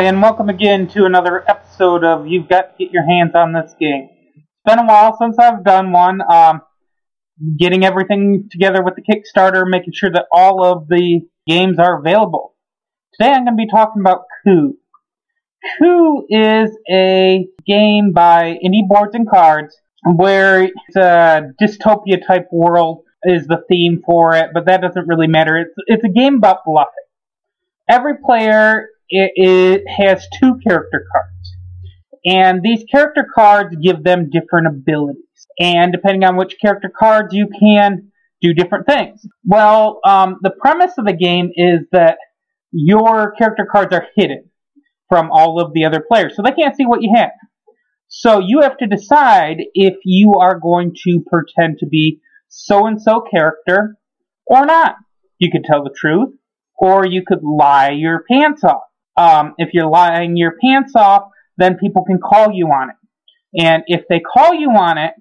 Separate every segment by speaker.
Speaker 1: And welcome again to another episode of You've Got to Get Your Hands on This Game. It's been a while since I've done one. Um, getting everything together with the Kickstarter, making sure that all of the games are available. Today I'm going to be talking about Coup. Coup is a game by Indie Boards and Cards where it's a dystopia type world is the theme for it, but that doesn't really matter. It's, it's a game about bluffing. Every player it, it has two character cards. And these character cards give them different abilities. And depending on which character cards, you can do different things. Well, um, the premise of the game is that your character cards are hidden from all of the other players, so they can't see what you have. So you have to decide if you are going to pretend to be so and so character or not. You could tell the truth, or you could lie your pants off. Um, if you're lying your pants off, then people can call you on it. And if they call you on it,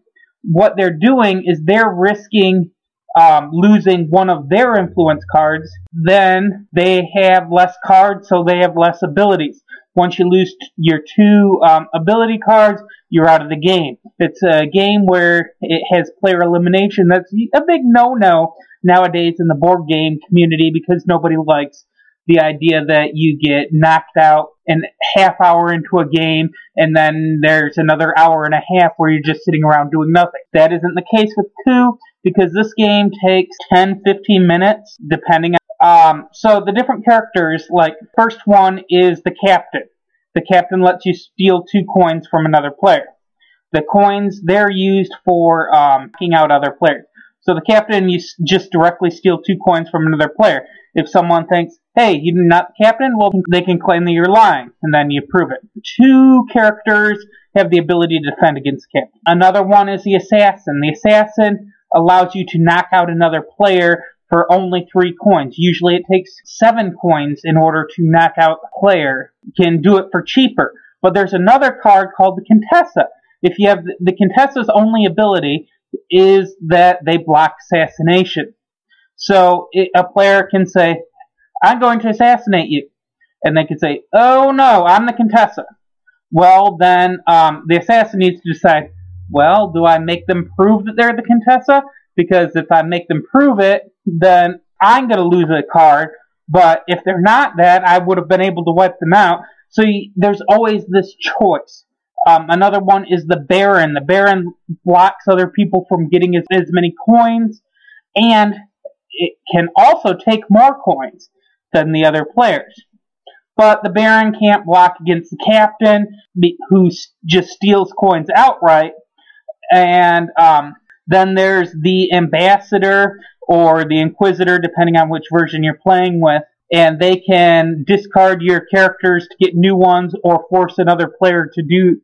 Speaker 1: what they're doing is they're risking um, losing one of their influence cards, then they have less cards, so they have less abilities. Once you lose t- your two um, ability cards, you're out of the game. It's a game where it has player elimination. That's a big no-no nowadays in the board game community because nobody likes the idea that you get knocked out an half hour into a game and then there's another hour and a half where you're just sitting around doing nothing. That isn't the case with Coup because this game takes 10, 15 minutes depending on um, so the different characters, like first one is the captain. The captain lets you steal two coins from another player. The coins they're used for um, knocking out other players. So the captain, you just directly steal two coins from another player. If someone thinks, hey, you're not the captain, well, they can claim that you're lying, and then you prove it. Two characters have the ability to defend against the captain. Another one is the assassin. The assassin allows you to knock out another player for only three coins. Usually it takes seven coins in order to knock out a player. You can do it for cheaper. But there's another card called the Contessa. If you have the, the Contessa's only ability is that they block assassination. So it, a player can say, I'm going to assassinate you. And they can say, oh no, I'm the Contessa. Well, then um, the assassin needs to decide, well, do I make them prove that they're the Contessa? Because if I make them prove it, then I'm going to lose a card. But if they're not that, I would have been able to wipe them out. So you, there's always this choice. Um, another one is the Baron. The Baron blocks other people from getting as, as many coins, and it can also take more coins than the other players. But the Baron can't block against the Captain, who just steals coins outright. And um, then there's the Ambassador or the Inquisitor, depending on which version you're playing with. And they can discard your characters to get new ones or force another player to do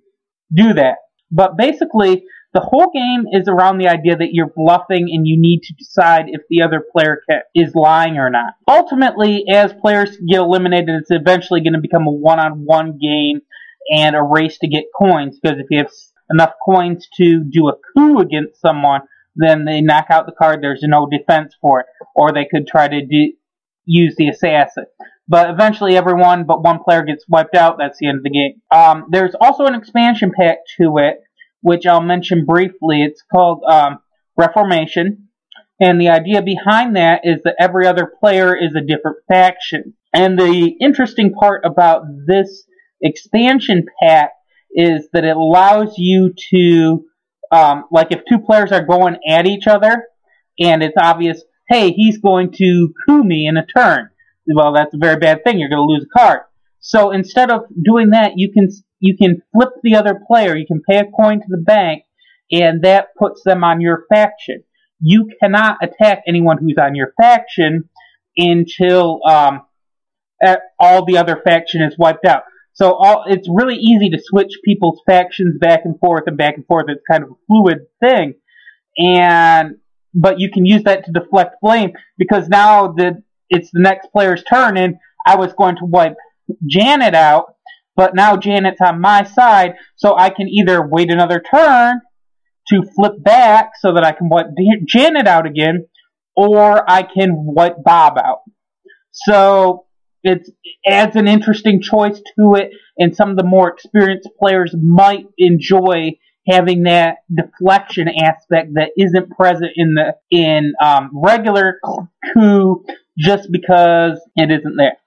Speaker 1: do that. But basically, the whole game is around the idea that you're bluffing and you need to decide if the other player is lying or not. Ultimately, as players get eliminated, it's eventually going to become a one-on-one game and a race to get coins because if you have enough coins to do a coup against someone, then they knock out the card. There's no defense for it, or they could try to do, use the assassin. But eventually, everyone but one player gets wiped out. That's the end of the game. Um, there's also an expansion pack to it which I'll mention briefly. It's called um, Reformation. And the idea behind that is that every other player is a different faction. And the interesting part about this expansion pack is that it allows you to, um, like if two players are going at each other, and it's obvious, hey, he's going to coup me in a turn. Well, that's a very bad thing. You're going to lose a card. So instead of doing that, you can you can flip the other player. You can pay a coin to the bank, and that puts them on your faction. You cannot attack anyone who's on your faction until um, all the other faction is wiped out. So all, it's really easy to switch people's factions back and forth and back and forth. It's kind of a fluid thing, and but you can use that to deflect blame because now the it's the next player's turn, and I was going to wipe Janet out, but now Janet's on my side, so I can either wait another turn to flip back so that I can wipe Janet out again, or I can wipe Bob out. So it adds an interesting choice to it, and some of the more experienced players might enjoy having that deflection aspect that isn't present in the in um, regular coup just because it isn't there.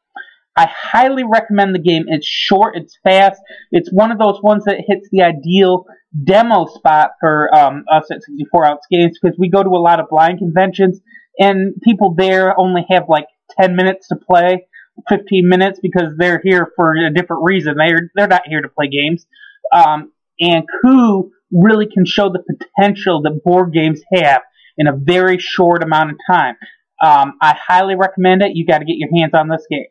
Speaker 1: I highly recommend the game. It's short, it's fast. It's one of those ones that hits the ideal demo spot for um, us at 64 ounce games because we go to a lot of blind conventions and people there only have like 10 minutes to play, 15 minutes because they're here for a different reason. They're they're not here to play games. Um, and Coup really can show the potential that board games have in a very short amount of time. Um, I highly recommend it. You got to get your hands on this game.